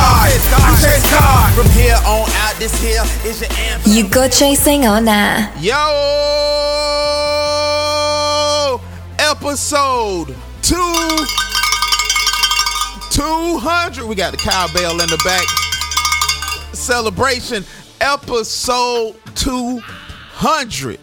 I chase God. From here on out, this here is your anthem. You go chasing or nah? Yo, episode two. 200. We got the cowbell in the back. Celebration episode 200.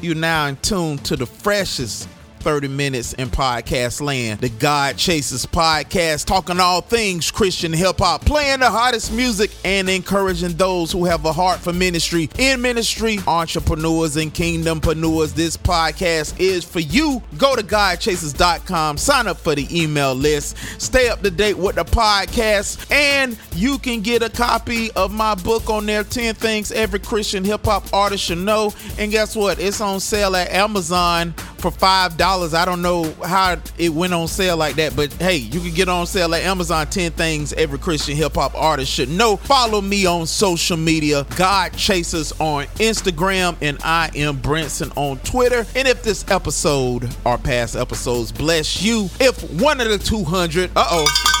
You now in tune to the freshest 30 minutes in podcast land. The God Chasers podcast, talking all things Christian hip hop, playing the hottest music and encouraging those who have a heart for ministry. In ministry, entrepreneurs and kingdompreneurs, this podcast is for you. Go to GodChasers.com, sign up for the email list, stay up to date with the podcast, and you can get a copy of my book on there 10 Things Every Christian Hip Hop Artist Should Know. And guess what? It's on sale at Amazon for five dollars. I don't know how it went on sale like that, but hey, you can get on sale at Amazon. Ten things every Christian hip hop artist should know. Follow me on social media, God Chasers on Instagram, and I am Brinson on Twitter. And if this episode or past episodes bless you, if one of the two hundred, uh oh.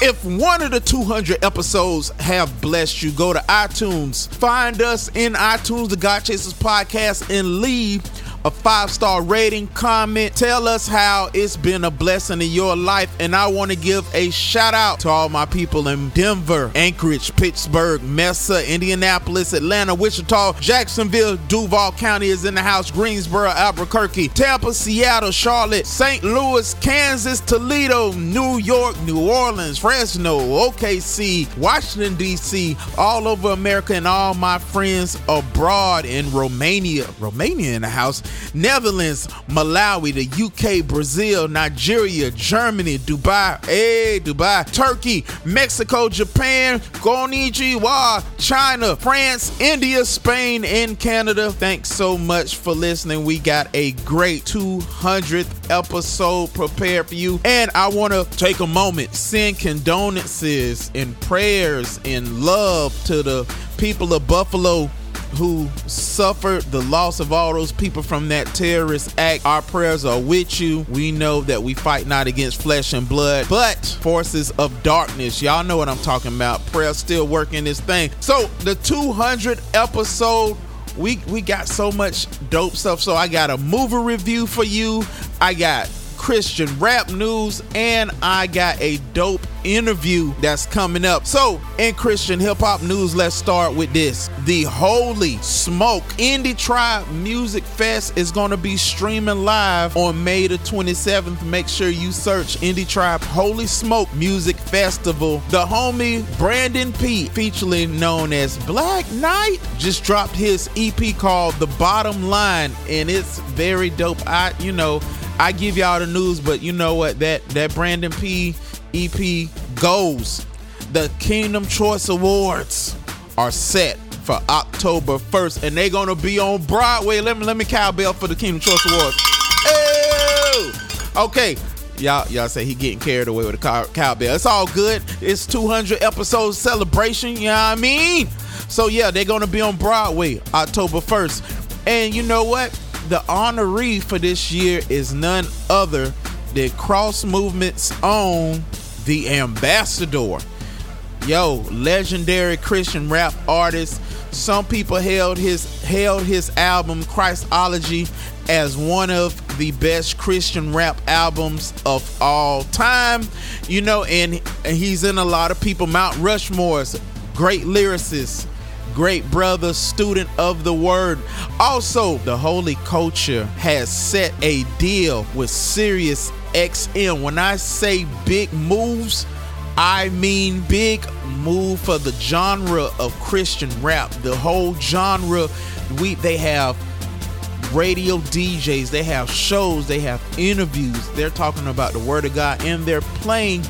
If one of the 200 episodes have blessed you, go to iTunes, find us in iTunes, the God Chasers podcast, and leave a five star rating, comment, tell us how it's been a blessing in your life. And I want to give a shout out to all my people in Denver, Anchorage, Pittsburgh, Mesa, Indianapolis, Atlanta, Wichita, Jacksonville, Duval County is in the house, Greensboro, Albuquerque, Tampa, Seattle, Charlotte, St. Louis, Kansas, Toledo, New York, New Orleans, Fresno, OKC, Washington, D.C., all over America, and all my friends abroad in Romania. Romania in the house. Netherlands, Malawi, the UK, Brazil, Nigeria, Germany, Dubai, hey, Dubai, Turkey, Mexico, Japan, Konnichiwa, China, France, India, Spain, and Canada. Thanks so much for listening. We got a great 200th episode prepared for you. And I want to take a moment, send condolences and prayers and love to the people of Buffalo who suffered the loss of all those people from that terrorist act. Our prayers are with you. We know that we fight not against flesh and blood, but forces of darkness. Y'all know what I'm talking about. Prayer still working this thing. So the 200 episode we we got so much dope stuff. So I got a movie review for you. I got Christian rap news, and I got a dope interview that's coming up. So, in Christian hip hop news, let's start with this. The Holy Smoke Indie Tribe Music Fest is going to be streaming live on May the 27th. Make sure you search Indie Tribe Holy Smoke Music Festival. The homie Brandon P, featuring known as Black Knight, just dropped his EP called The Bottom Line, and it's very dope. I, you know, I give y'all the news, but you know what? That that Brandon P EP goes. The Kingdom Choice Awards are set for October 1st, and they're gonna be on Broadway. Let me let me cowbell for the Kingdom Choice Awards. Oh, okay. Y'all, y'all say he getting carried away with a cow- cowbell. It's all good. It's 200 episodes celebration. You know what I mean? So yeah, they're gonna be on Broadway October 1st. And you know what? The honoree for this year is none other than Cross Movement's own The Ambassador. Yo, legendary Christian rap artist. Some people held his held his album Christology as one of the best Christian rap albums of all time. You know, and, he's in a lot of people Mount Rushmore's great lyricist, great brother, student of the word. Also, the Holy Culture has set a deal with Sirius XM. When I say big moves, I mean big move for the genre of Christian rap. The whole genre, we they have radio DJs, they have shows, they have interviews. They're talking about the word of God and they're playing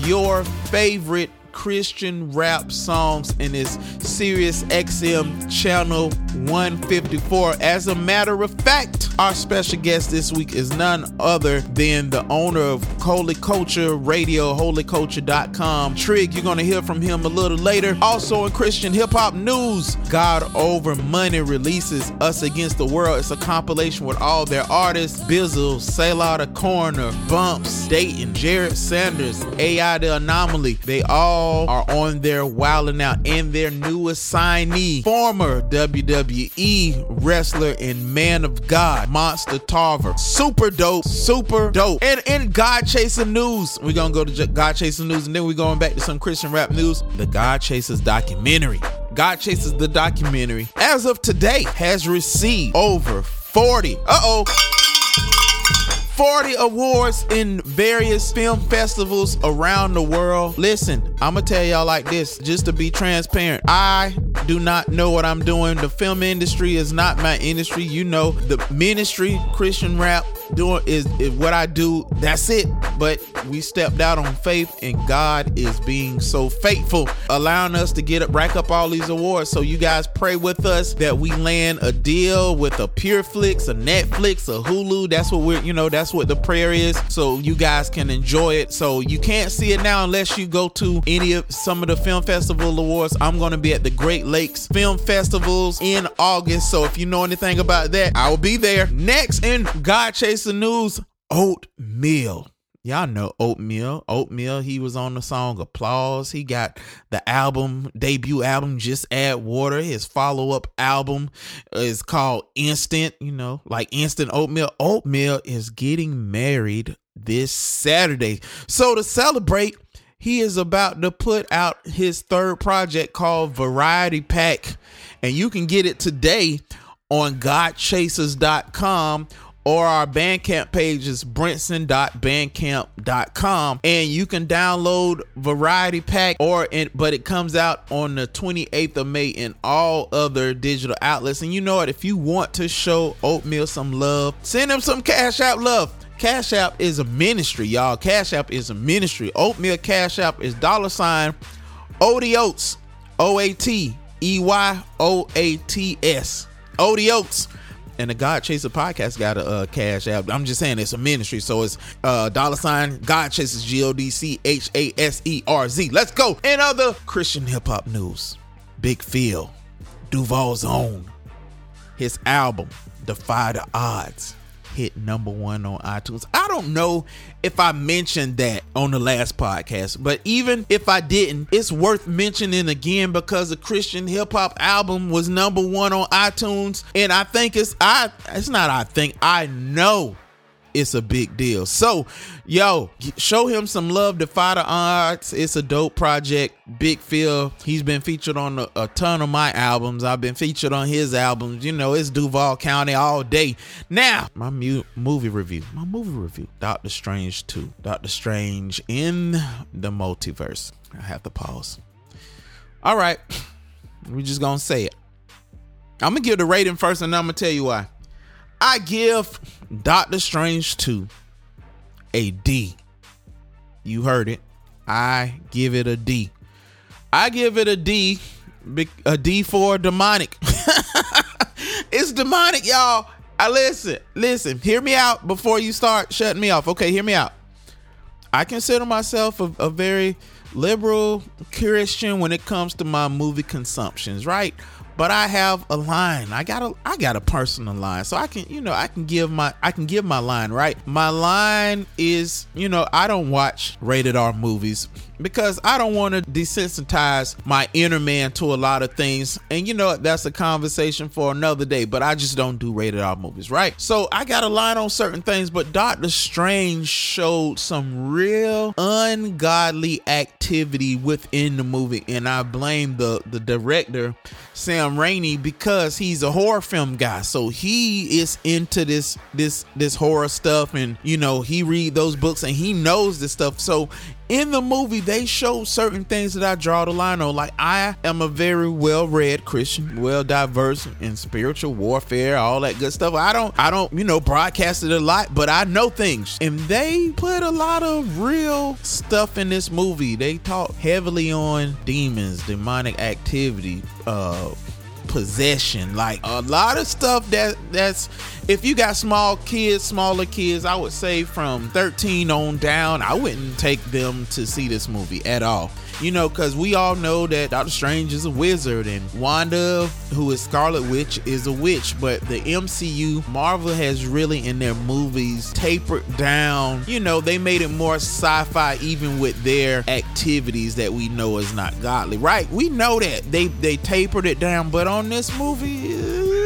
your favorite Christian rap songs in his Sirius XM channel 154. As a matter of fact, our special guest this week is none other than the owner of Holy Culture Radio, holyculture.com. Trig, you're going to hear from him a little later. Also in Christian hip hop news, God Over Money releases Us Against the World. It's a compilation with all their artists Bizzle, Selah the Corner, Bumps, Datin, Jered Sanders, AI the Anomaly. They all are on their wilding Out and their newest signee, former WWE wrestler and man of God, Monster Tarver. Super dope, super dope. And in God Chasing News, we're gonna go to God Chasing News and then we're going back to some Christian rap news. The God Chasers documentary. God Chasers the documentary, as of today, has received over 40. Uh oh. 40 awards in various film festivals around the world. Listen, I'm gonna tell y'all like this, just to be transparent. I do not know what I'm doing. The film industry is not my industry. You know, the ministry, Christian rap, doing is, is what I do. That's it. But we stepped out on faith, and God is being so faithful, allowing us to get up, rack up all these awards. So you guys pray with us that we land a deal with a PureFlix, a Netflix, a Hulu. That's what we're, you know, that's what the prayer is. So you guys can enjoy it. So you can't see it now unless you go to any of some of the film festival awards. I'm going to be at the Great Lakes Film Festivals in August. So if you know anything about that, I will be there. Next in God Chasing News, Oatmeal. Y'all know Oatmeal. Oatmeal, he was on the song Applause. He got the album, debut album, Just Add Water. His follow up album is called Instant, you know, like Instant Oatmeal. Oatmeal is getting married this Saturday. So to celebrate, he is about to put out his third project called Variety Pack. And you can get it today on godchasers.com or our Bandcamp page is brinson.bandcamp.com and you can download variety pack or in, but it comes out on the 28th of May in all other digital outlets and you know what if you want to show oatmeal some love send him some cash out love Cash App is a ministry, y'all. Cash App is a ministry. Oatmeal Cash App is dollar sign Oatey Oats, O A T E Y O A T S. Oatey Oats. And the God Chaser podcast got a uh, cash app. I'm just saying it's a ministry, so it's uh, dollar sign God Chasers G O D C H A S E R Z. Let's go. In other Christian hip hop news, Big Phil, Duval's own, his album Defy the Odds hit number one on iTunes. I don't know if I mentioned that on the last podcast, but even if I didn't, it's worth mentioning again because the Christian hip hop album was number one on iTunes, and I think it's I. It's not. I think I know it's a big deal. So, yo, show him some love. Defy the odds. It's a dope project. Big Phil. He's been featured on a, a, ton of my albums. I've been featured on his albums. You know, it's Duval County all day. Now, my mu- movie review. My movie review. Doctor Strange 2. Doctor Strange in the multiverse. I have to pause. All right. We're just going to say it. I'm going to give the rating first and then I'm going to tell you why. I give Doctor Strange 2 a D. You heard it. I give it a D. I give it a D, a D for demonic. it's demonic, y'all. I listen, listen, hear me out before you start shutting me off. Okay, hear me out. I consider myself a, a very liberal Christian when it comes to my movie consumptions, right? But I have a line. I got a I got a personal line. So I can, you know, I can give my I can give my line, right? My line is, you know, I don't watch rated R movies because I don't want to desensitize my inner man to a lot of things. And you know, that's a conversation for another day, but I just don't do rated R movies, right? So I got a line on certain things, but Doctor Strange showed some real ungodly activity within the movie, and I blame the the director Sam Raimi because he's a horror film guy. So he is into this this this horror stuff and you know, he read those books and he knows this stuff. So in the movie they show certain things that I draw the line on. Like I am a very well-read Christian, well diverse in spiritual warfare, all that good stuff. I don't I don't, you know, broadcast it a lot, but I know things. And they put a lot of real stuff in this movie. They talk heavily on demons, demonic activity, uh possession. Like a lot of stuff that that's if you got small kids smaller kids i would say from 13 on down i wouldn't take them to see this movie at all you know because we all know that doctor strange is a wizard and wanda who is scarlet witch is a witch. But the mcu marvel has really in their movies tapered down. You know they made it more sci-fi even with their activities that we know is not godly. Right we know that. They they tapered it down. But on this movie uh,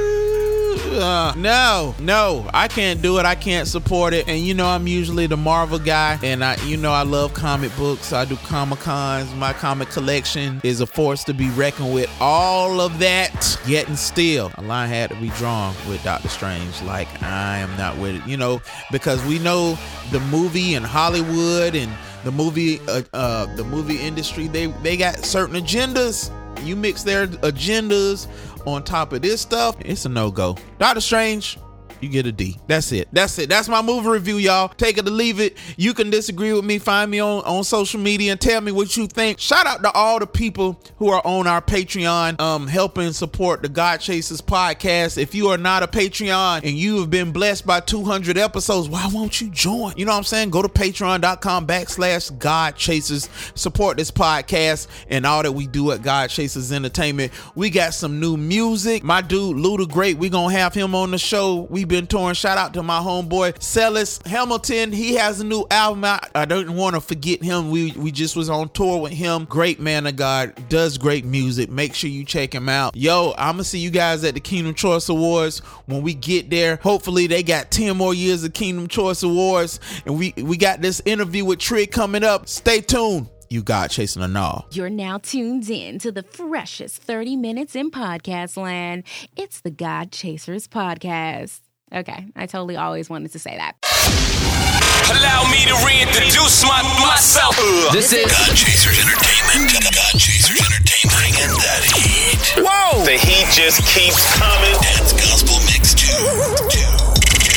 no, no, I can't do it. I can't support it. And you know, I'm usually the Marvel guy, and I, you know, I love comic books. I do comic cons. My comic collection is a force to be reckoned with. All of that, yet and still, a line had to be drawn with Doctor Strange. Like I am not with it, you know, because we know the movie and Hollywood and the movie, uh, uh, the movie industry. They they got certain agendas. You mix their agendas on top of this stuff, it's a no go. Doctor Strange, you get a D. That's it. That's it. That's my movie review, y'all. Take it or leave it. You can disagree with me. Find me on, on social media and tell me what you think. Shout out to all the people who are on our Patreon, um, helping support the God Chasers podcast. If you are not a Patreon and you have been blessed by 200 episodes, why won't you join? You know what I'm saying? Go to patreon.com backslash God Chasers. Support this podcast and all that we do at God Chasers Entertainment. We got some new music. My dude, Luda Great, we gonna have him on the show. We been touring. Shout out to my homeboy Celis Hamilton. He has a new album out. I don't want to forget him. We we just was on tour with him. Great man of God, does great music. Make sure you check him out. Yo, I'm gonna see you guys at the Kingdom Choice Awards when we get there. Hopefully they got 10 more years of Kingdom Choice Awards. And we we got this interview with Trig coming up. Stay tuned you got chasing a gnaw. You're now tuned in to the freshest 30 minutes in podcast land. It's the God Chasers podcast. Okay, I totally always wanted to say that. Allow me to reintroduce my, myself. This is God Chasers Entertainment. God Chasers Entertainment. Bringing that heat. Whoa! The heat just keeps coming. That's Gospel Mix 2.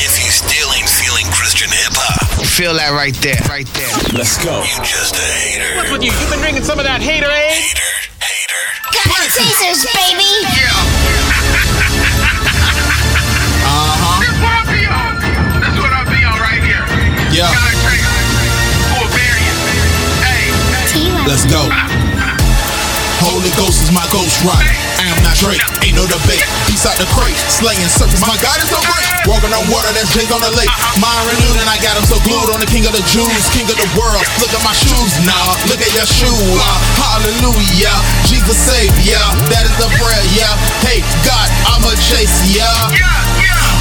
If you still ain't feeling Christian hip hop, Feel that right there, right there. Let's go. you just a hater. What's with you? You've been drinking some of that hater aid? Hater, hater. God Chasers, baby! That's Let's go. Holy Ghost is my ghost rock. I am not Drake, ain't no debate. Peace out the crate, slaying serpents. My God is so great. Walking on water, that's Jake on the lake. Mine renewed, and I got him so glued on the King of the Jews, King of the world. Look at my shoes, nah. Look at your shoe, uh, hallelujah. Jesus yeah. That is the prayer, yeah. Hey, God, I'ma chase, yeah.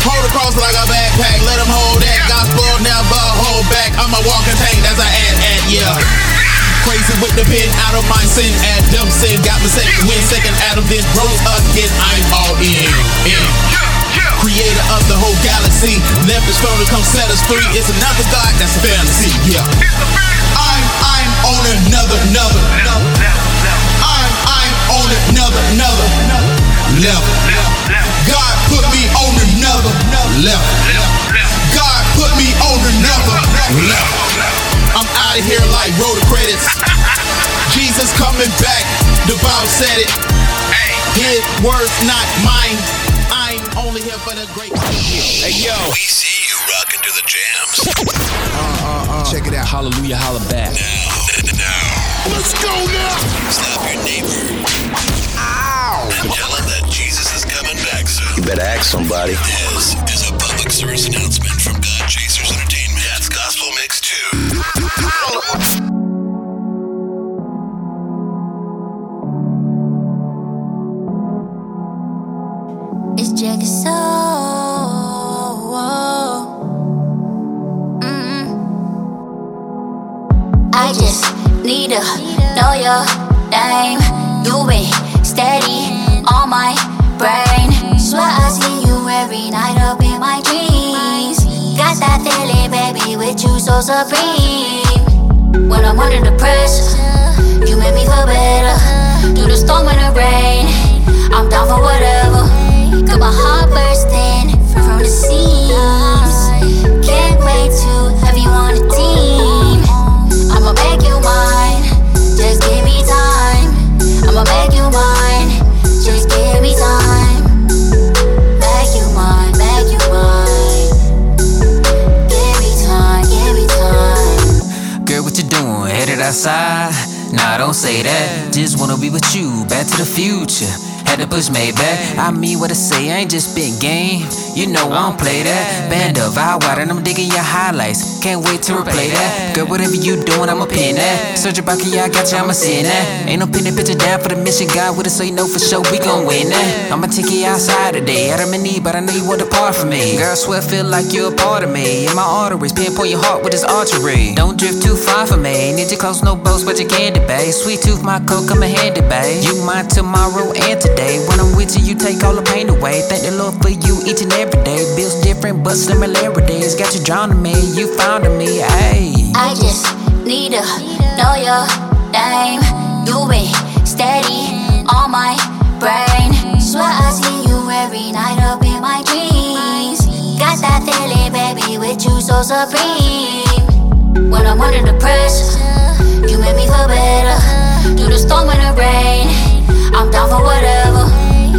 Hold the cross like a backpack, let him hold that. Gospel never hold back. I'm a walking tank, that's a ad, ad, yeah. Crazy with the pen, out of mind, sin, Adam sin, got me second, win second, Adam then rose again. I'm all in, in. Creator of the whole galaxy, left his throne to come set us free. It's another God, that's a fantasy, yeah. I'm, I'm on another, another. I'm, I'm on another, another level. God put me on another level. God put me on another level. I'm out of here like roll the credits. Jesus coming back. The Bible said it. Hey. His words, not mine. I'm only here for the great. Hey, yo. We see you rocking to the jams. Uh, uh, uh. Check it out. Hallelujah, holla back. Now, now. Let's go now. Slap your neighbor. Ow. And tell him that Jesus is coming back soon. You better ask somebody. This is a public service announcement from God to know your name. You been steady on my brain. Swear I see you every night up in my dreams. Got that feeling, baby, with you so supreme. When I'm under the pressure, you make me feel better. Through the storm and the rain, I'm down for whatever. Got my heart bursting from the seams. Outside? Nah, don't say that. Just wanna be with you, back to the future. Had to push me back. I mean what I say, I ain't just spit game. You know I don't play that. Band of out wide and I'm digging your highlights. Can't wait to replay that. Girl, whatever you doing, I'ma pin that. Search your bucket, yeah, I got you, I'ma send that. Ain't no pinning picture down for the mission. God with us, so you know for sure we gon' win that. I'ma take you outside today. Adam and Eve, but I know you want to part from me. Girl, swear feel like you're a part of me. In my arteries, pinpoint your heart with this archery. Don't drift too far from me. Need you close, no boats, but you candy, babe. Sweet tooth, my coke, I'ma hand it, babe. You mine tomorrow and today. When I'm with you, you take all the pain away. Thank the Lord for you each and every day. Bills different, but similarities. Got you drawn to me, you found me, ayy. I just need to know your name. You been steady on my brain. Swear I see you every night up in my dreams. Got that feeling, baby, with you so supreme. When I'm under the pressure, you make me feel better. Through the storm and the rain, I'm down for whatever.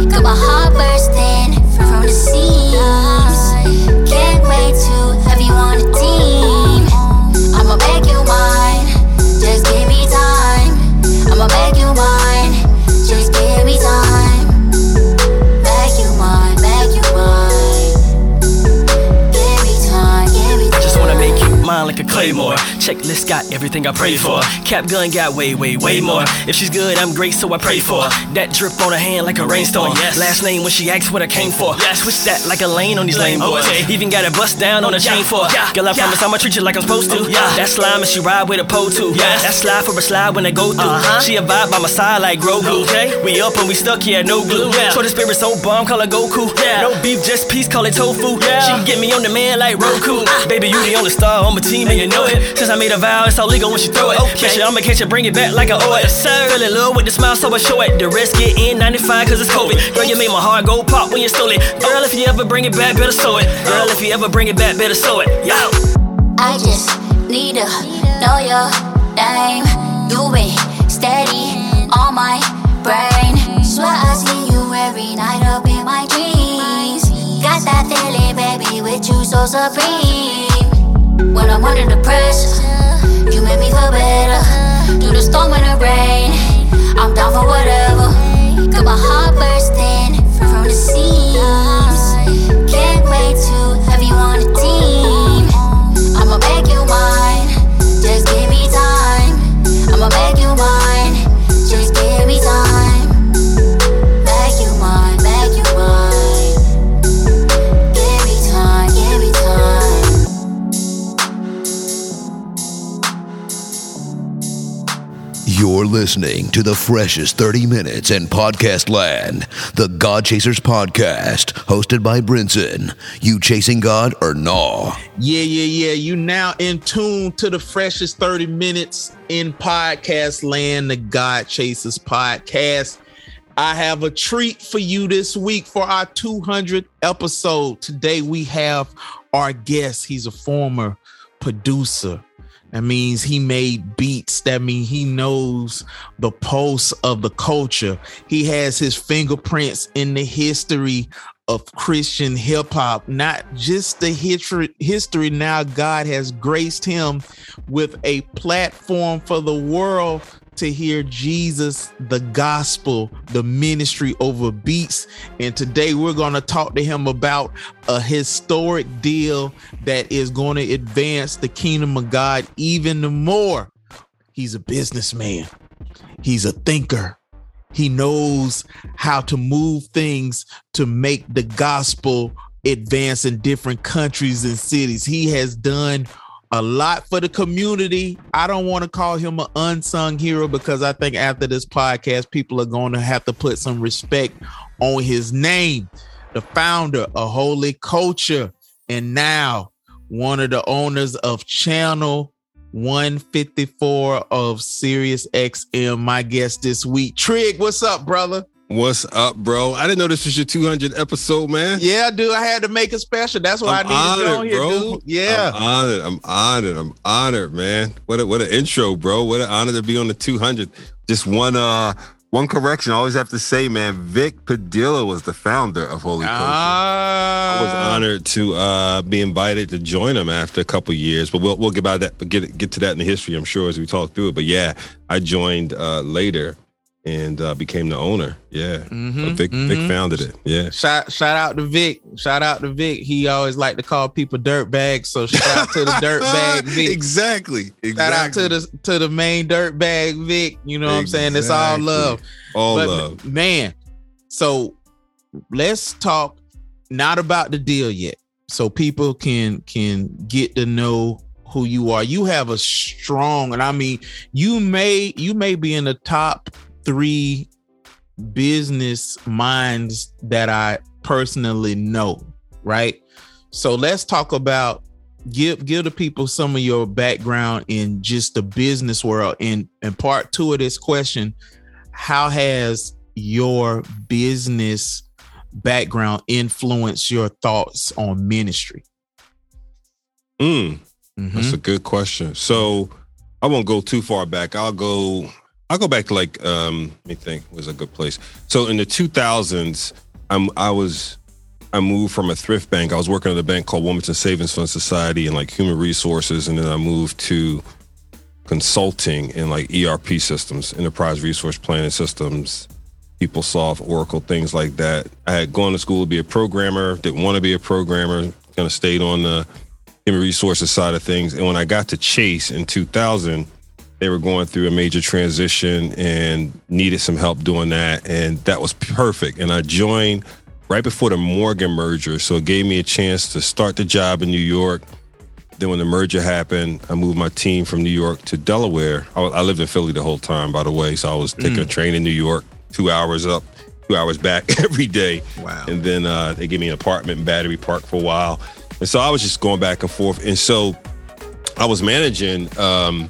Got my heart bursting from the seams. Can't wait to have you on the team. I'ma make you mine. Just give me time. I'ma make you mine. Just give me time. Make you mine, make you mine. Give me time, give me time. Just wanna make you mine like a claymore. Checklist got everything I pray for. Cap gun got way, way, way more. If she's good, I'm great, so I pray for. That drip on her hand like a rainstorm. Yes. Last name when she asks what I came for. Yes. Switch that like a lane on these lame boys. Okay. Even got a bust down on a chain for. Yeah. Girl, I promise I'ma treat you like I'm supposed to. Yeah. That slime and she ride with a pole too. Yes. That slide for a slide when I go through. Uh-huh. She a vibe by my side like Grogu. Okay. We up and we stuck, yeah, no glue. Yeah. So the spirit so bomb, call her Goku. Yeah. No beef, just peace, call it tofu. Yeah. She can get me on the man like Roku. Baby, you the only star on my team and you know it. Since I made a vow, it's all legal when she throw it. Okay. Catch it, I'ma catch it, bring it back like I owe it. Yes, sir. Fell in love with the smile, so I show it. The rest get in 95 cause it's COVID. Girl, you made my heart go pop when you stole it. Girl, if you ever bring it back, better sew it. Girl, if you ever bring it back, better sew it. Yo. I just need to know your name. You been steady on my brain. Swear I see you every night up in my dreams. Got that feeling, baby, with you so supreme. When I'm under the pressure, you make me feel better. Through the storm and the rain, I'm down for whatever. Got my heart bursting from the seams. You're listening to the freshest 30 minutes in podcast land. The God Chasers Podcast, hosted by Brinson. You chasing God or nah? Yeah, yeah, yeah. You now in tune to the freshest 30 minutes in podcast land, the God Chasers podcast. I have a treat for you this week for our 200th episode. Today we have our guest. He's a former producer. That means he made beats. That means he knows the pulse of the culture. He has his fingerprints in the history of Christian hip hop, not just the history. History now, God has graced him with a platform for the world to hear Jesus, the gospel, the ministry over beats. And today we're going to talk to him about a historic deal that is going to advance the kingdom of God even more. He's a businessman, he's a thinker. He knows how to move things to make the gospel advance in different countries and cities. He has done a lot for the community. I don't want to call him an unsung hero because I think after this podcast, people are going to have to put some respect on his name. The founder of Holy Culture, and now one of the owners of Channel 154 of Sirius XM. My guest this week, Trig. What's up, brother? What's up, bro? I didn't know this was your 200 episode, man. Yeah, dude. I had to make it special. That's why I'm I needed honored, you on here, bro. dude. Yeah. I'm honored. I'm honored. I'm honored, man. What a, what an intro, bro. What an honor to be on the 200. Just one uh one correction. I always have to say, man, Vic Padilla was the founder of Holy Culture. Ah. I was honored to uh, be invited to join them after a couple years, but we'll we'll get about that, get get to that in the history, I'm sure, as we talk through it. But yeah, I joined uh, later and uh, became the owner. Yeah, Mhm, Vic Vic mhm. founded it. Yeah, Shout shout out to Vic. Shout out to Vic. He always like to call people dirt bags. So shout out to the dirt bag Vic. exactly. Shout out to the to the main dirt bag Vic. You know what I'm saying? It's all love. All But, love. Man, so let's talk not about the deal yet. So people can can get to know who you are. You have a strong, and I mean, you may you may be in the top three business minds that I personally know, right? So let's talk about give give the people some of your background in just the business world. And and part two of this question, how has your business background influenced your thoughts on ministry? Mm, Mm-hmm. That's a good question. So I won't go too far back. I'll go. I'll go back to like um. Let me think. Was a good place. So in the 2000s, I'm I was I moved from a thrift bank. I was working at a bank called Wilmington Savings Fund Society and like human resources, and then I moved to consulting in like ERP systems, enterprise resource planning systems, PeopleSoft, Oracle, things like that. I had gone to school to be a programmer, didn't want to be a programmer, kind of stayed on the human resources side of things. And when I got to Chase in 2000, they were going through a major transition and needed some help doing that. And that was perfect. And I joined right before the Morgan merger. So it gave me a chance to start the job in New York. Then when the merger happened, I moved my team from New York to Delaware. I, I lived in Philly the whole time, by the way. So I was taking a train in New York, two hours up, two hours back every day. Wow. And then uh, they gave me an apartment in Battery Park for a while. And so I was just going back and forth. And so I was managing um,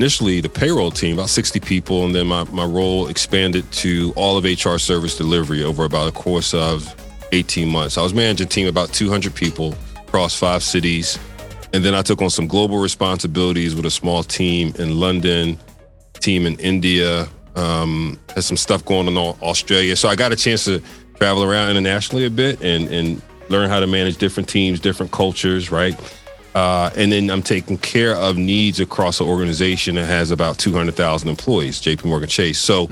initially the payroll team, about 60 people. And then my, my role expanded to all of HR service delivery over about a course of 18 months. I was managing a team about 200 people across five cities. And then I took on some global responsibilities with a small team in London, team in India, um, had some stuff going on in Australia. So I got a chance to travel around internationally a bit and, and learn how to manage different teams, different cultures, right? Uh, and then I'm taking care of needs across an organization that has about 200,000 employees, JP Morgan Chase. So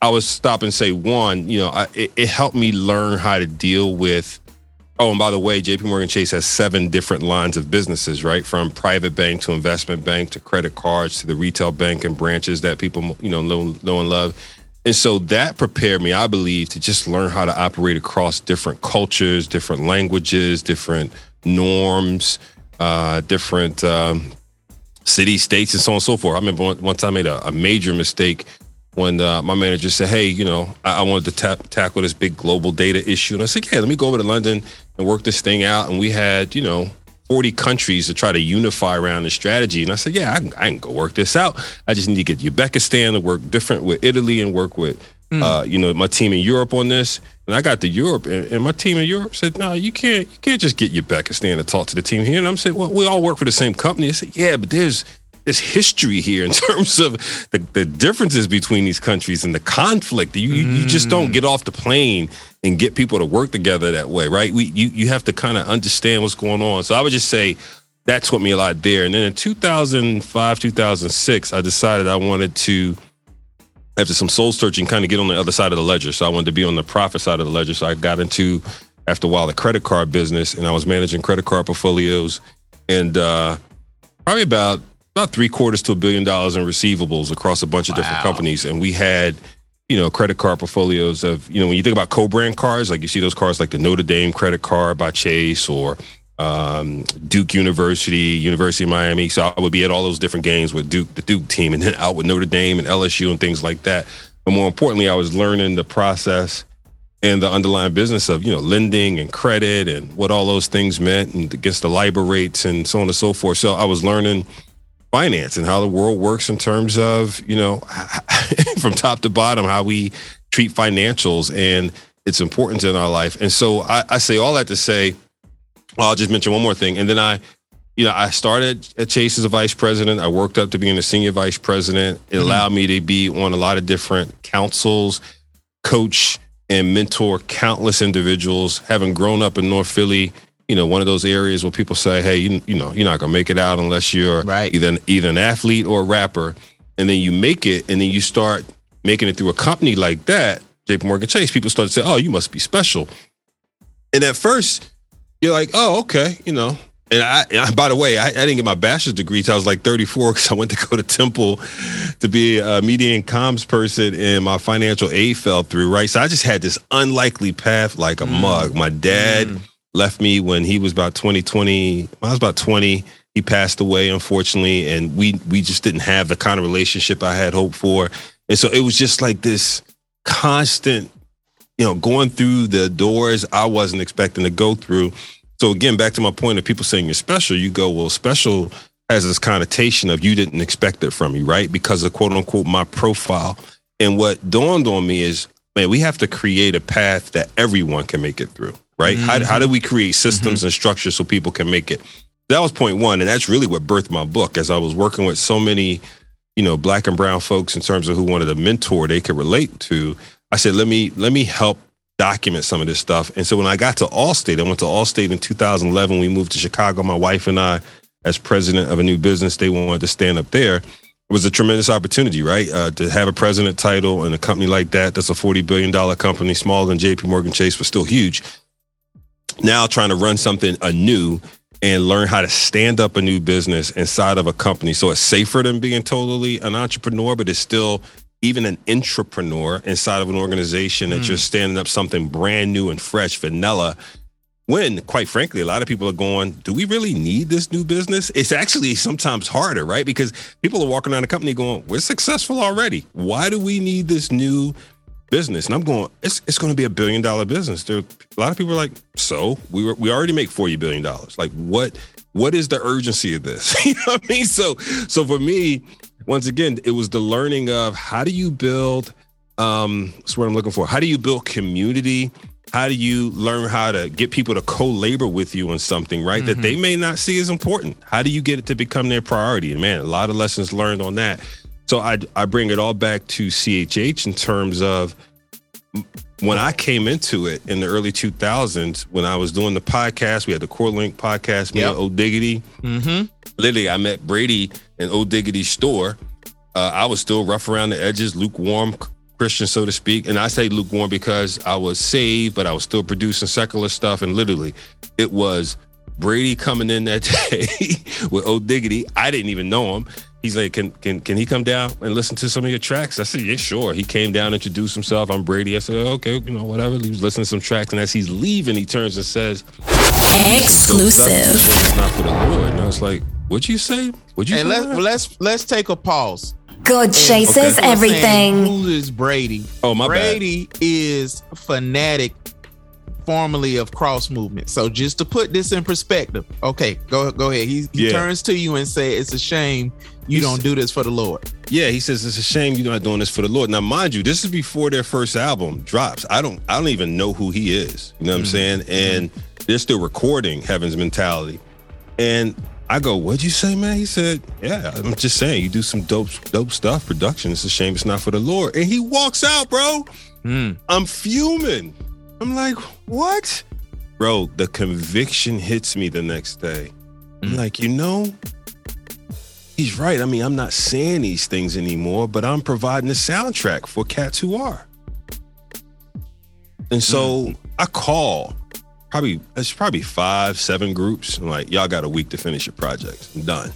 I would stop and say, one, you know, I, it, it helped me learn how to deal with. Oh, and by the way, JP Morgan Chase has seven different lines of businesses, right? From private bank to investment bank to credit cards to the retail bank and branches that people, you know, know, know and love. And so that prepared me, I believe, to just learn how to operate across different cultures, different languages, different norms, uh, different um, cities, states, and so on and so forth. I remember time I made a, a major mistake when uh, my manager said, "Hey, you know, I, I wanted to ta- tackle this big global data issue," and I said, "Yeah, let me go over to London and work this thing out." And we had, you know. 40 countries to try to unify around the strategy. And I said, yeah, I can, I can go work this out. I just need to get Uzbekistan to work different with Italy and work with, uh, you know, my team in Europe on this. And I got to Europe and, and my team in Europe said, no, you can't, you can't just get your Uzbekistan to talk to the team here. And I'm saying, well, we all work for the same company. I said, yeah, but there's, there's history here in terms of the, the differences between these countries and the conflict. You, you you just don't get off the plane and get people to work together that way, right? We you you have to kind of understand what's going on. So I would just say that taught me a lot there. And then in 2005, 2006, I decided I wanted to after some soul searching, kind of get on the other side of the ledger. So I wanted to be on the profit side of the ledger. So I got into after a while the credit card business, and I was managing credit card portfolios, and uh, probably about about three quarters to a billion dollars in receivables across a bunch of different companies. And we had, you know, credit card portfolios of, you know, when you think about co-brand cards, like you see those cards like the Notre Dame credit card by Chase or um, Duke University, University of Miami. So I would be at all those different games with Duke, the Duke team, and then out with Notre Dame and LSU and things like that. But more importantly, I was learning the process and the underlying business of, you know, lending and credit and what all those things meant and against the LIBOR rates and so on and so forth. So I was learning finance and how the world works in terms of you know from top to bottom how we treat financials and its importance in our life. And so I, I say all that to say, well, I'll just mention one more thing, and then I you know, I started at Chase as a vice president. I worked up to being a senior vice president. It mm-hmm. allowed me to be on a lot of different councils, coach and mentor countless individuals. Having grown up in North Philly, you know, one of those areas where people say, "Hey, you, you know, you're not gonna make it out unless you're right. either either an athlete or a rapper," and then you make it, and then you start making it through a company like that, J.P. Morgan Chase. People start to say, "Oh, you must be special," and at first, you're like, "Oh, okay," you know and I, by the way, I, I, didn't get my bachelor's degree until I was like 34 because I went to go to Temple to be a media and comms person, and my financial aid fell through. Right, so I just had this unlikely path like a mm. mug. My dad mm. left me when he was about 20, 20. I was about 20. He passed away, unfortunately, and we we just didn't have the kind of relationship I had hoped for, and so it was just like this constant, you know, going through the doors I wasn't expecting to go through so again, back to my point of people saying you're special, you go, well, special has this connotation of you didn't expect it from me, right? Because of quote unquote my profile. And what dawned on me is, man, we have to create a path that everyone can make it through, right? Mm-hmm. How, how do we create systems mm-hmm. and structures so people can make it? That was point one. And that's really what birthed my book as I was working with so many, you know, black and brown folks in terms of who wanted a mentor they could relate to. I said, let me, let me help document some of this stuff. And so when I got to Allstate, I went to Allstate in 2011. We moved to Chicago. My wife and I, as president of a new business, they wanted to stand up there. It was a tremendous opportunity, right? Uh, to have a president title in a company like that, that's a $40 billion company, smaller than JP Morgan Chase, but still huge. Now trying to run something anew and learn how to stand up a new business inside of a company. So it's safer than being totally an entrepreneur, but it's still even an entrepreneur inside of an organization mm. that you're standing up something brand new and fresh, vanilla. When, quite frankly, a lot of people are going, do we really need this new business? It's actually sometimes harder, right? Because people are walking around the company going, we're successful already. Why do we need this new business? And I'm going, it's, it's going to be a billion dollar business. There, a lot of people are like, so we were, we already make $40 billion. Like what, what is the urgency of this? you know what I mean? So, so for me, once again, it was the learning of how do you build um that's what I'm looking for. How do you build community? How do you learn how to get people to co-labor with you on something, right? Mm-hmm. That they mm-hmm. may not see as important. How do you get it to become their priority? And man, a lot of lessons learned on that. So I I bring it all back to CHH in terms of when I came into it in the early 2000s, when I was doing the podcast, we had the Core Link podcast, me yep. and Old Diggity. Mm-hmm. Literally, I met Brady in Old Diggity's store. Uh, I was still rough around the edges, lukewarm Christian, so to speak. And I say lukewarm because I was saved, but I was still producing secular stuff. And literally, it was Brady coming in that day with Old Diggity. I didn't even know him. He's like, can can can he come down and listen to some of your tracks? I said, yeah, sure. He came down, introduced himself. I'm Brady. I said, okay, you know, whatever. He was listening to some tracks, and as he's leaving, he turns and says, "Exclusive." It's not for the Lord. And I was like, what'd you say? Would you? Hey, let's let's let's take a pause. God chases okay. everything. Who is Brady? Oh my Brady bad. is Phanatik formerly of cross movement. So just to put this in perspective, okay, go go ahead. He, he yeah. turns to you and say, "It's a shame you He's, don't do this for the Lord." Yeah, he says it's a shame you're not doing this for the Lord. Now, mind you, this is before their first album drops. I don't I don't even know who he is. You know what mm-hmm. I'm saying? And they're still recording Heaven's Mentality. And I go, what'd you say, man? He said, yeah, I'm just saying, you do some dope, dope stuff, production. It's a shame it's not for the Lord. And he walks out, bro. Mm. I'm fuming. I'm like, what? Bro, the conviction hits me the next day. I'm mm. like, you know, he's right. I mean, I'm not saying these things anymore, but I'm providing the soundtrack for cats who are. And so mm. I call probably it's probably five, seven groups. I'm like, y'all got a week to finish your projects. I'm done.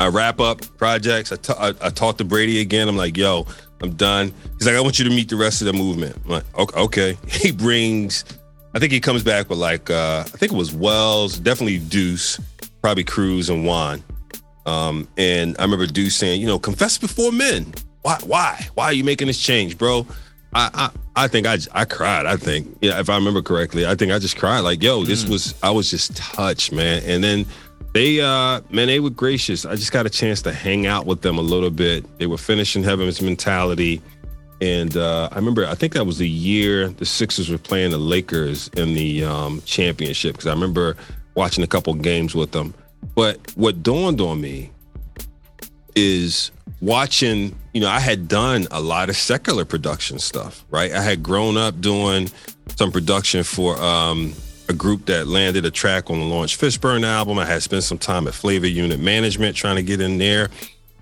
I wrap up projects. I, t- I, I talk to Brady again. I'm like, yo, I'm done. He's like, I want you to meet the rest of the movement. I'm like, okay. okay. He brings, I think he comes back with like, uh, I think it was Wells, definitely Deuce, probably Cruz and Juan. Um, and I remember Deuce saying, you know, confess before men. Why? Why? Why are you making this change, bro? I, I, I think I, I cried. I think, yeah, if I remember correctly, I think I just cried. Like, yo, this mm. was, I was just touched, man. And then They uh man, they were gracious. I just got a chance to hang out with them a little bit. They were finishing Heaven's Mentality. And uh, I remember, I think that was the year the Sixers were playing the Lakers in the um, championship because I remember watching a couple games with them. But what dawned on me is watching, you know, I had done a lot of secular production stuff, right? I had grown up doing some production for um, a group that landed a track on the Launch Fishburne album. I had spent some time at Flavor Unit Management trying to get in there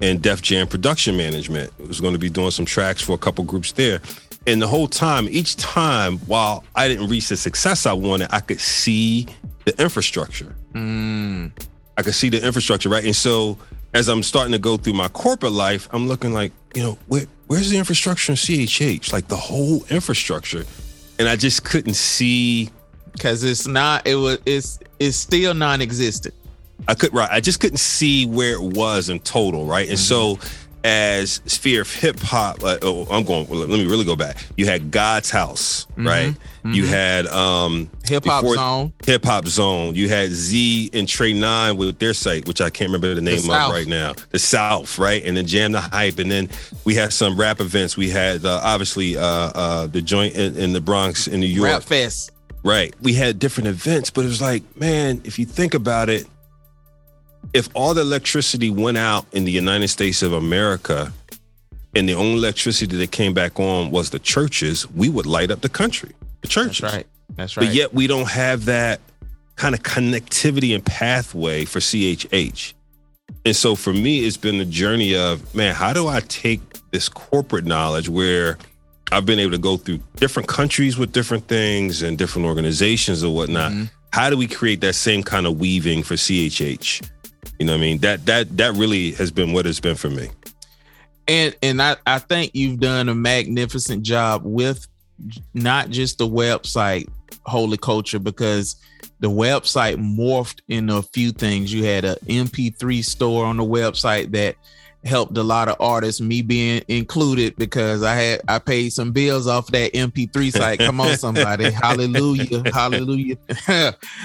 and Def Jam Production Management. I was going to be doing some tracks for a couple groups there. And the whole time, each time, while I didn't reach the success I wanted, I could see the infrastructure. Mm. I could see the infrastructure, right? And so as I'm starting to go through my corporate life, I'm looking like, you know, where, where's the infrastructure in CHH? Like the whole infrastructure. And I just couldn't see because it's not it was it's it's still non-existent. I could right. I just couldn't see where it was in total, right? And so as sphere of hip hop, uh, oh, I'm going. Let me really go back. You had God's House, right? You mhm. had um Hip Hop Zone. Hip Hop Zone. You had Z and Tre9 with their site, which I can't remember the name of right now. The South, right? And then Jam the Hype, and then we had some rap events. We had uh, obviously uh, uh, the joint in, in the Bronx in New York. Rap Fest. Right. We had different events, but it was like, man, if you think about it, if all the electricity went out in the United States of America and the only electricity that came back on was the churches, we would light up the country. The churches. That's right. That's right. But yet we don't have that kind of connectivity and pathway for CHH. And so for me, it's been a journey of, man, how do I take this corporate knowledge where I've been able to go through different countries with different things and different organizations and whatnot. Mm-hmm. How do we create that same kind of weaving for CHH? You know what I mean? That that that really has been what it's been for me. and and I, I think you've done a magnificent job with not just the website holy culture because the website morphed into a few things you had a mp3 store on the website that helped a lot of artists me being included because i had i paid some bills off that mp3 site come on somebody hallelujah hallelujah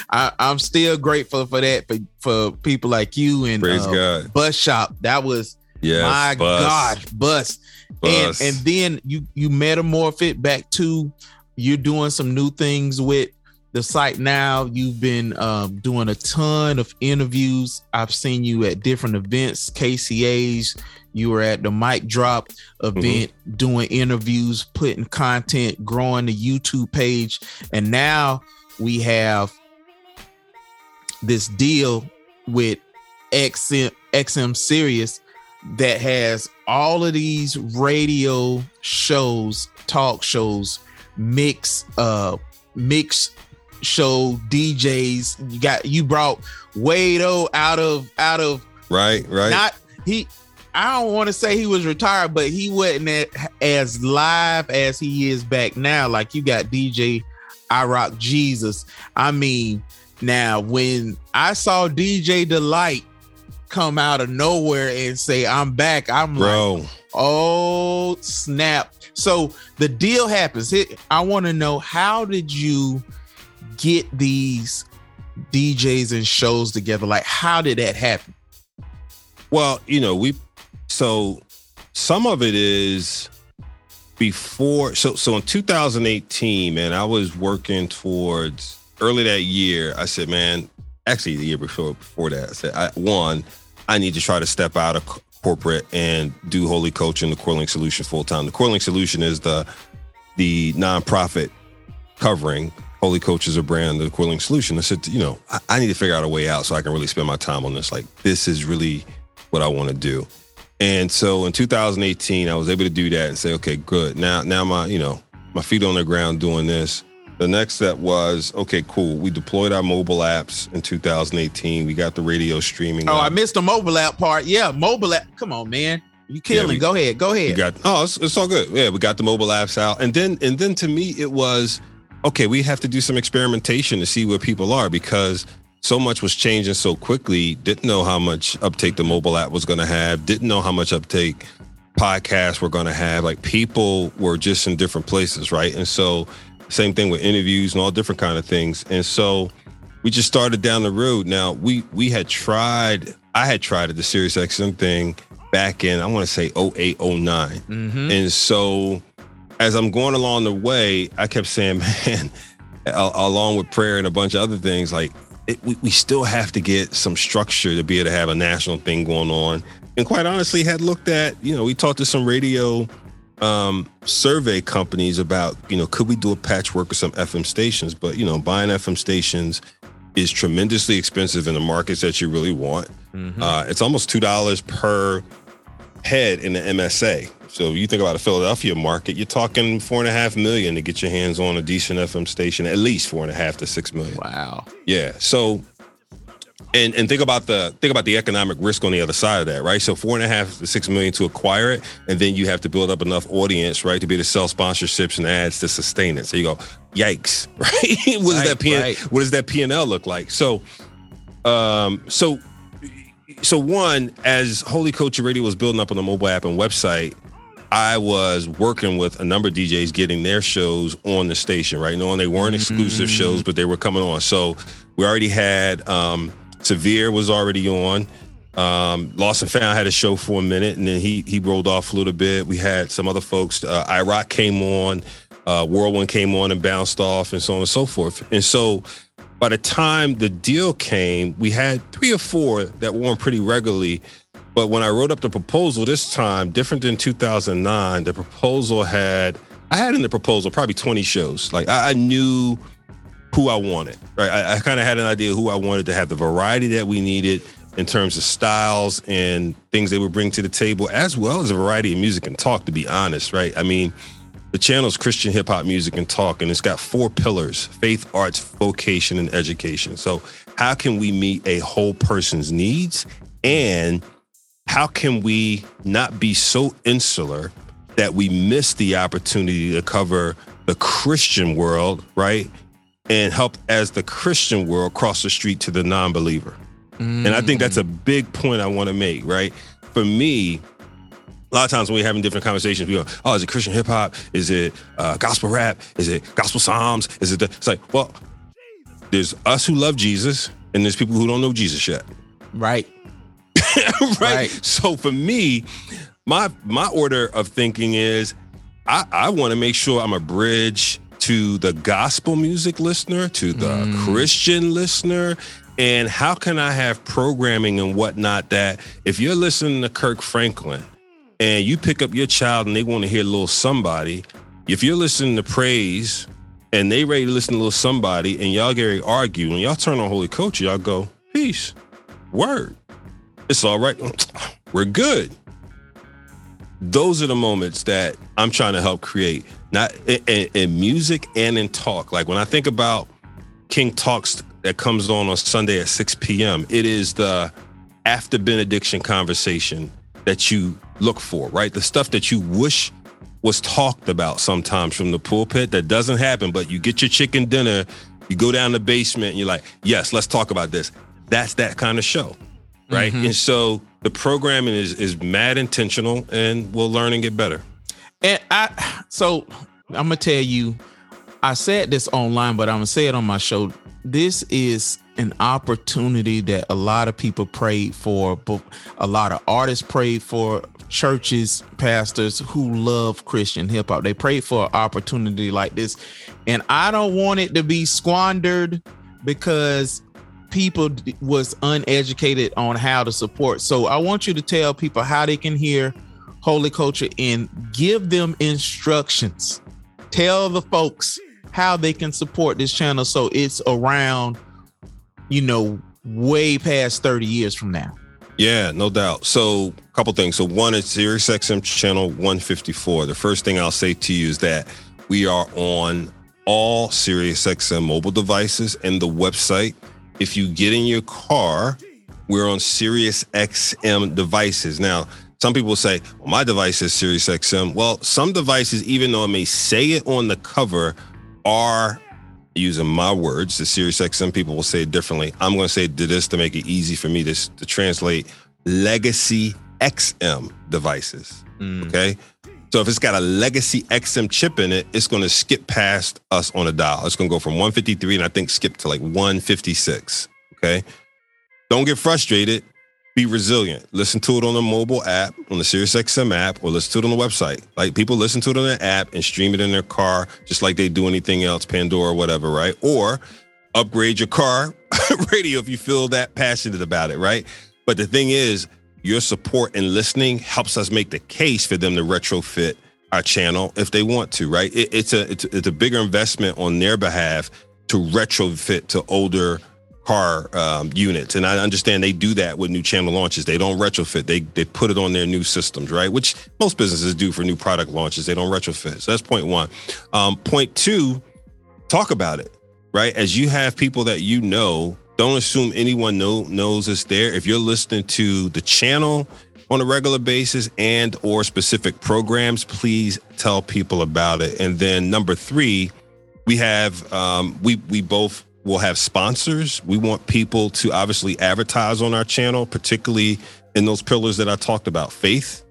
I, i'm still grateful for that for, for people like you and Praise uh, God. bus shop that was Yes, my Bus. God, bus. And Bus. and then you you metamorph it back to you're doing some new things with the site now. You've been um, doing a ton of interviews. I've seen you at different events, KCA's. You were at the mic drop event doing interviews, putting content, growing the YouTube page. And now we have this deal with XM XM Sirius that has all of these radio shows, talk shows, mix uh mix show DJs. You got you brought Wado out of out of Right, right. not he I don't want to say he was retired, but he wasn't as live as he is back now. Like you got DJ IROC Jesus. I mean, now when I saw DJ Delight come out of nowhere and say, I'm back, I'm Bro. like, oh snap. So the deal happens. I want to know how did you get these DJs and shows together? Like, how did that happen? Well, you know, we so some of it is before so so in 2018, man, I was working towards early that year. I said, man, actually the year before before that, I said, I, one, I need to try to step out of corporate and do Holy Culture, the Corling Solution full time. The Corling Solution is the the nonprofit covering Holy Culture is a brand, the Quilling Solution. I said, you know, I, I need to figure out a way out so I can really spend my time on this. Like, this is really what I want to do. And so in 2018, I was able to do that and say, okay, good. Now, now my, you know, my feet on the ground doing this. The next step was, okay, cool. We deployed our mobile apps in 2018. We got the radio streaming. Oh, up. I missed the mobile app part. Yeah, mobile app. Come on, man. You killing. we- go ahead. Go ahead. got oh, it's, it's all good. Yeah, we got the mobile apps out, and then and then to me it was okay. We have to do some experimentation to see where people are because so much was changing so quickly. Didn't know how much uptake the mobile app was going to have. Didn't know how much uptake podcasts were going to have. Like people were just in different places, right? And so same thing with interviews and all different kind of things. And so we just started down the road. Now we we had tried. I had tried the Sirius XM thing back in I want to say 08, 09. Mm-hmm. and so as I'm going along the way, I kept saying, man, along with prayer and a bunch of other things, like it, we, we still have to get some structure to be able to have a national thing going on. And quite honestly, had looked at, you know, we talked to some radio um, survey companies about, you know, could we do a patchwork of some FM stations? But, you know, buying FM stations is tremendously expensive in the markets that you really want. Uh, it's almost $2 per head in the MSA. So you think about the Philadelphia market, you're talking four and a half million to get your hands on a decent FM station, at least four and a half to six million. Wow. Yeah. So and and think about the think about the economic risk on the other side of that, right? So four and a half to six million to acquire it, and then you have to build up enough audience, right, to be able to sell sponsorships and ads to sustain it. So you go, yikes, right? what does Right, that P right. what does that P and L look like? So um so so one, as Holy Culture Radio was building up on the mobile app and website, I was working with a number of DJs getting their shows on the station, right? Knowing they weren't exclusive shows, but they were coming on. So we already had um Severe was already on. Um, Lost and Found had a show for a minute, and then he he rolled off a little bit. We had some other folks. Uh, IROC came on, uh, Whirlwind came on and bounced off, and so on and so forth. And so, by the time the deal came, we had three or four that were on pretty regularly. But when I wrote up the proposal this time, different than 2009, the proposal had I had in the proposal probably 20 shows. Like I, I knew who I wanted. Right, I, I kind of had an idea who I wanted to have the variety that we needed in terms of styles and things they would bring to the table, as well as a variety of music and talk. To be honest, right? I mean, the channel's Christian hip hop music and talk, and it's got four pillars: faith, arts, vocation, and education. So, how can we meet a whole person's needs, and how can we not be so insular that we miss the opportunity to cover the Christian world, right? And help as the Christian world cross the street to the non-believer. And I think that's a big point I want to make, right? For me, a lot of times when we're having different conversations, we go, "Oh, is it Christian hip hop? Is it uh, gospel rap? Is it gospel psalms? Is it?" The? It's like, well, there's us who love Jesus, and there's people who don't know Jesus yet, Right. right? So for me, my my order of thinking is, I, I want to make sure I'm a bridge to the gospel music listener, to the mm. Christian listener, and how can I have programming and whatnot that if you're listening to Kirk Franklin and you pick up your child and they want to hear a little somebody, if you're listening to praise and they ready to listen to little somebody and y'all get to argue and y'all turn on Holy Culture, y'all go, peace, word. It's all right. We're good. Those are the moments that I'm trying to help create, not in, in- music and in talk. Like when I think about King Talks that comes on on Sunday at 6 p.m., it is the after benediction conversation that you look for, right? The stuff that you wish was talked about sometimes from the pulpit that doesn't happen, but you get your chicken dinner, you go down the basement, and you're like, yes, let's talk about this. That's that kind of show, right? Mhm. And so the programming is is mad intentional, and we'll learn and get better. And I so I'm gonna tell you, I said this online, but I'm gonna say it on my show. This is an opportunity that a lot of people prayed for, but a lot of artists prayed for, churches, pastors who love Christian hip hop. They prayed for an opportunity like this. And I don't want it to be squandered because people was uneducated on how to support. So I want you to tell people how they can hear holy culture and give them instructions. Tell the folks how they can support this channel so it's around, you know, way past 30 years from now. Yeah, no doubt. So, a couple things. So, one is Sirius XM channel 154. The first thing I'll say to you is that we are on all Sirius XM mobile devices and the website. If you get in your car, we're on Sirius XM devices. Now, some people say, well, my device is Sirius XM. Well, some devices, even though it may say it on the cover, are using my words. The Sirius XM people will say it differently. I'm going to say this to make it easy for me to, to translate legacy XM devices. Hmm. Okay. So if it's got a legacy XM chip in it, it's going to skip past us on a dial. It's going to go from 153 and I think skip to like 156. Okay. Don't get frustrated. Be resilient. Listen to it on the mobile app, on the SiriusXM app, or listen to it on the website. Like people listen to it on their app and stream it in their car, just like they do anything else, Pandora, whatever, right? Or upgrade your car radio if you feel that passionate about it, right? But the thing is, your support and listening helps us make the case for them to retrofit our channel if they want to, right? It, it's a it's, it's a bigger investment on their behalf to retrofit to older car um, units, and I understand they do that with new channel launches. They don't retrofit; they they put it on their new systems, right? Which most businesses do for new product launches. They don't retrofit. So that's point one. Um, point two, talk about it, right? As you have people that you know don't assume anyone know, knows it's there. If you're listening to the channel on a regular basis and or specific programs, please tell people about it. And then number three, we have um, we we both will have sponsors. We want people to obviously advertise on our channel, particularly in those pillars that I talked about: faith,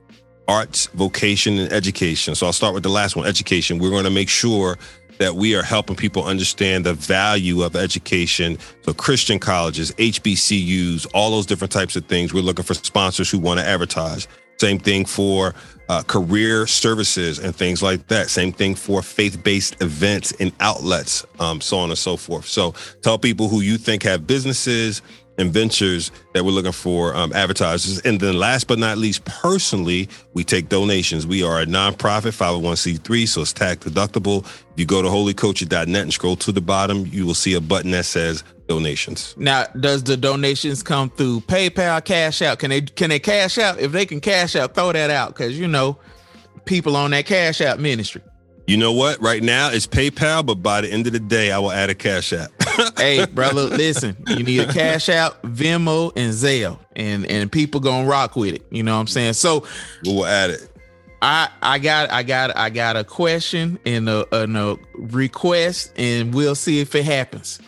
arts, vocation, and education. So I'll start with the last one: education. We're going to make sure that we are helping people understand the value of education. So Christian colleges, HBCUs, all those different types of things. We're looking for sponsors who want to advertise. Same thing for uh, career services and things like that. Same thing for faith-based events and outlets, um, so on and so forth. So tell people who you think have businesses and ventures that we're looking for um, advertisers. And then last but not least, personally, we take donations. We are a nonprofit 501c3, so it's tax deductible. If you go to holyculture.net and scroll to the bottom, you will see a button that says donations. Now, does the donations come through PayPal, Cash Out? Can they can they cash out? If they can cash out, throw that out because you know people on that cash out ministry. You know what? Right now it's PayPal, but by the end of the day, I will add a cash app. hey, brother, listen, you need a cash out, Venmo, and Zelle, and and people gonna rock with it. You know what I'm saying? So we'll add it. I I got I got I got a question and a, and a request, and we'll see if it happens.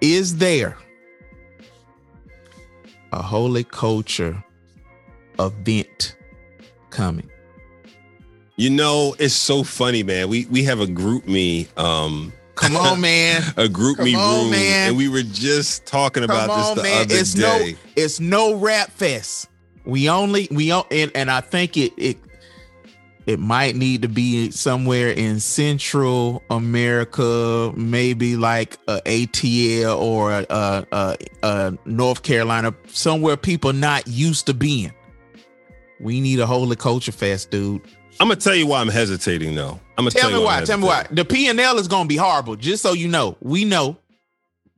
Is there a holy culture event coming? You know, it's so funny, man. We we have a group me um Come on, man. a group Come me on, room, man. and we were just talking about Come this on, the man. other It's day. no it's no rap fest. We only we on and, and I think it it it might need to be somewhere in Central America, maybe like a ATL or a, a, a, a North Carolina, somewhere people not used to being. We need a holy culture fest, dude. I'm gonna tell you why I'm hesitating though. I'm gonna Tell tell, me you why. Tell me why. The P and L is gonna be horrible. Just so you know, we know.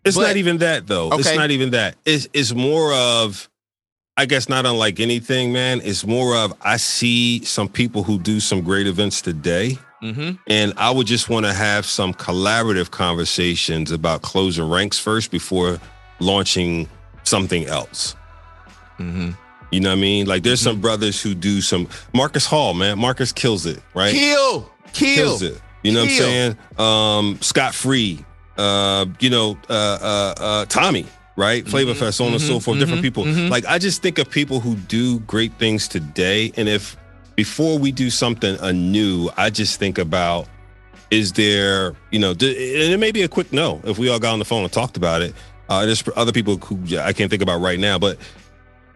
It's But- not even that though. Okay. It's not even that. It's it's more of I guess not unlike anything, man. It's more of I see some people who do some great events today. Mm-hmm. And I would just want to have some collaborative conversations about closing ranks first before launching something else. Mm-hmm. You know what I mean? Like there's some brothers who do some Marcus Hall, man. Marcus kills it, right? Kill, kill, kills it. You know Kill. what I'm saying? Um, Scott Free, uh, you know, uh, uh, uh, Tommy, right? Flavor Fest, so on and so mhm, forth. Different mhm, people. Like I just think of people who do great things today, and if before we do something anew, I just think about is there, you know, d- and it may be a quick no if we all got on the phone and talked about it. Uh, there's other people who I can't think about right now, but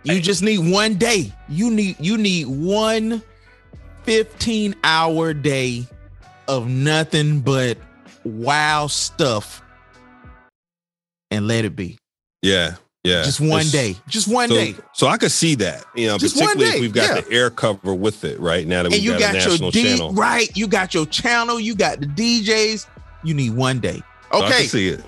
You just need one day. You need you need one 15 hour day of nothing but wow stuff and let it be. yeah, yeah, Just one It's- day. Just one so, day. So I could see that, you know, Just particularly if we've got yeah. the air cover with it right now that we've you got, got a national your D channel. right, you got your channel, you got the DJs. You need one day. So I Okay. see it.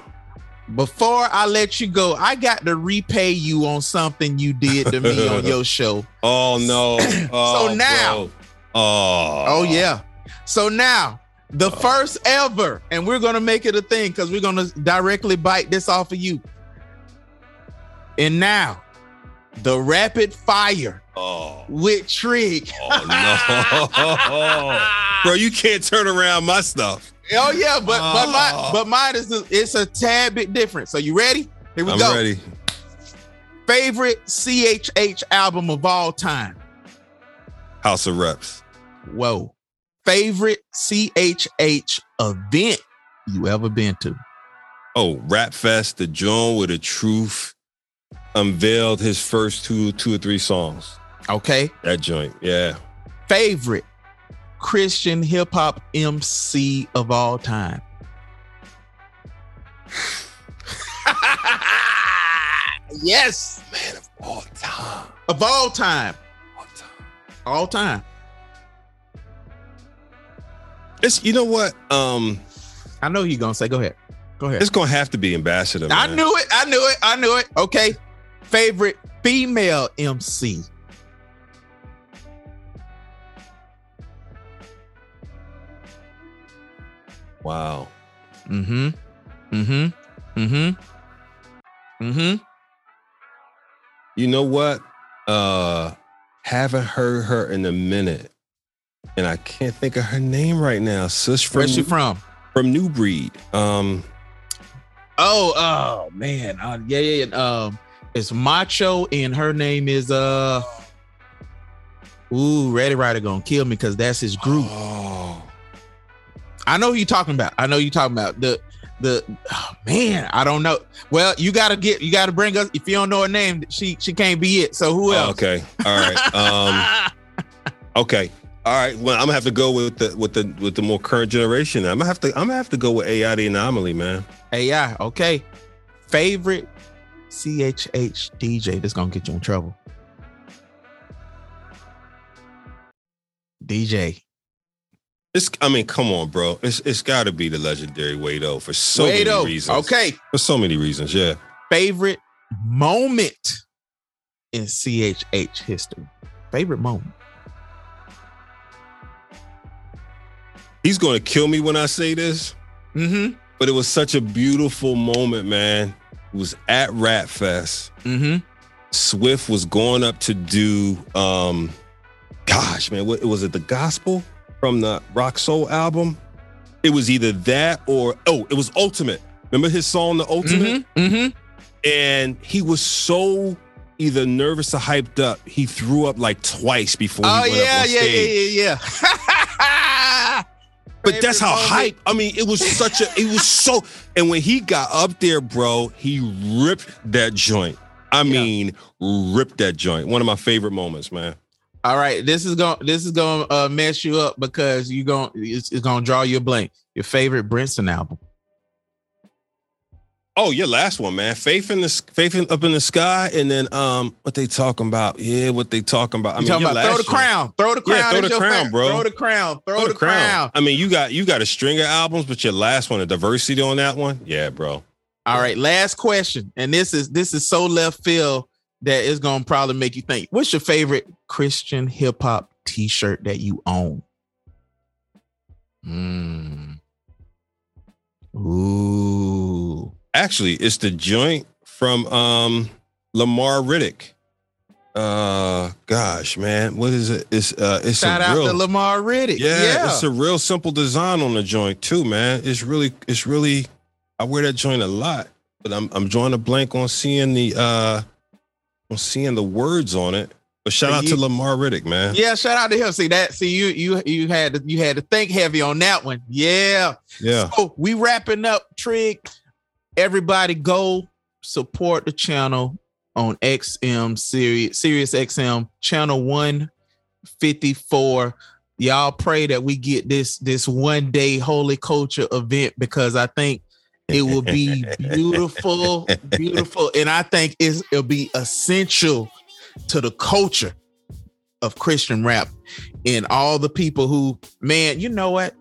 Before I let you go, I got to repay you on something you did to me on your show. Oh no! Oh, now- bro. oh, Oh yeah. So now the first ever, and we're gonna make it a thing because we're gonna directly bite this off of you. And now, the rapid fire Oh, with Trig. oh no, bro! You can't turn around my stuff. Oh yeah, but but Oh. my but mine is a- it's a tad bit different. So you ready? Here we I'm go. ready. Favorite CHH album of all time. House of Reps. Whoa. favorite CHH event you ever been to? Oh, Rap Fest, the joint with the truth unveiled his first two, two or three songs. Okay. That joint, yeah. Favorite Christian hip hop MC of all time. yes. Man of all time. Of all time. All time. All time. It's you know what? Um I know you're gonna say. Go ahead. Go ahead. It's gonna have to be Ambassador. I knew it. I knew it. I knew it. Okay. Favorite female MC. Wow. Mm-hmm. Mm-hmm. Mm-hmm. Mm-hmm. You know what? Uh haven't heard her in a minute. And I can't think of her name right now. Sis from Where's she from? From New Breed. Um Oh, oh man. Uh, yeah, yeah, yeah. Um, it's Macho, and her name is uh Ooh, Ready Rider gonna kill me because that's his group. Oh. I know who you talking about. I know you talking about the the oh, man. I don't know. Well, you gotta get you gotta bring us. If you don't know her name, she she can't be it. So who else? Oh, okay. All right. Um okay. All right. Well, I'm gonna have to go with the with the with the more current generation. I'm gonna have to I'm gonna have to go with AI the anomaly, man. AI. Okay. Favorite CHH DJ that's gonna get you in trouble. DJ. It's I mean, come on, bro. It's it's gotta be the legendary Wado for so Wado. many reasons. Okay. For so many reasons, yeah. Favorite moment in CHH history. Favorite moment. He's gonna kill me when I say this. Mm-hmm. But it was such a beautiful moment, man. It was at Rap Fest. Mm-hmm. Swift was going up to do um gosh, man, what was it the gospel from the Rock Soul album? It was either that or oh, it was Ultimate. Remember his song The Ultimate? Mm-hmm. And he was so either nervous or hyped up, he threw up like twice before Oh he went yeah, yeah, yeah, yeah, yeah. But that's how hype. I mean, it was such a. It was so. And when he got up there, bro, he ripped that joint. I mean, ripped that joint. One of my favorite moments, man. All right, this is going this is going to uh, mess you up because you going it's, it's going to draw you a blank. Your favorite Brinson album. Oh, your last one, man. Faith in the Faith in, up in the sky, and then um, what they talking about? Yeah, what they talking about? I mean, talking about throw the crown, throw the crown, Yeah, throw the crown, favorite. bro. Throw the crown, throw, the, crown. I mean, you got you got a string of albums, but your last one, the diversity on that one, yeah, bro. All right, last question, and this is this is so left field that it's gonna probably make you think. What's your favorite Christian hip hop T-shirt that you own? Mm. Ooh, Actually, it's the joint from um Lamar Riddick. Uh, gosh, man, what is it? It's uh, it's shout a out real, to Lamar Riddick. yeah, Yeah, it's a real simple design on the joint too, man. It's really, it's really. I wear that joint a lot, but I'm I'm drawing a blank on seeing the uh, on seeing the words on it. But shout out to You- Lamar Riddick, man. yeah. Shout out to him. See that? See you you you had to, you had to think heavy on that one. Yeah. Yeah. So we wrapping up Trig. Everybody go support the channel on XM Sirius Sirius XM channel 154. Y'all pray that we get this this one day holy culture event because I think it will be beautiful, beautiful, and I think it'll be essential to the culture of Christian rap and all the people who, man, you know what?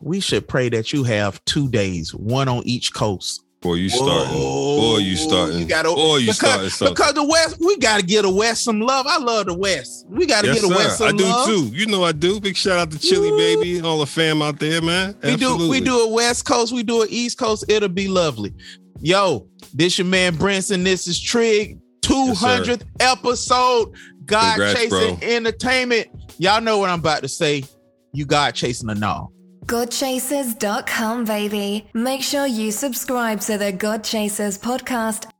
We should pray that you have two days, one on each coast. Boy, you starting. Boy, you starting. You gotta, Boy, you because, starting something. because the West, we gotta get the West some love. I love the West. We gotta Yes, get the West some I do love. too. You know I do. Big shout out to Chili Baby all the fam out there, man. We do we do a West Coast, we do an East Coast. It'll be lovely. Yo, this your man Brinson. This is Trig. 200th episode. God Congrats, chasing bro. entertainment. Y'all know what I'm about to say. You God chasing a all. Godchasers.com, baby. Make sure you subscribe to the God Chasers podcast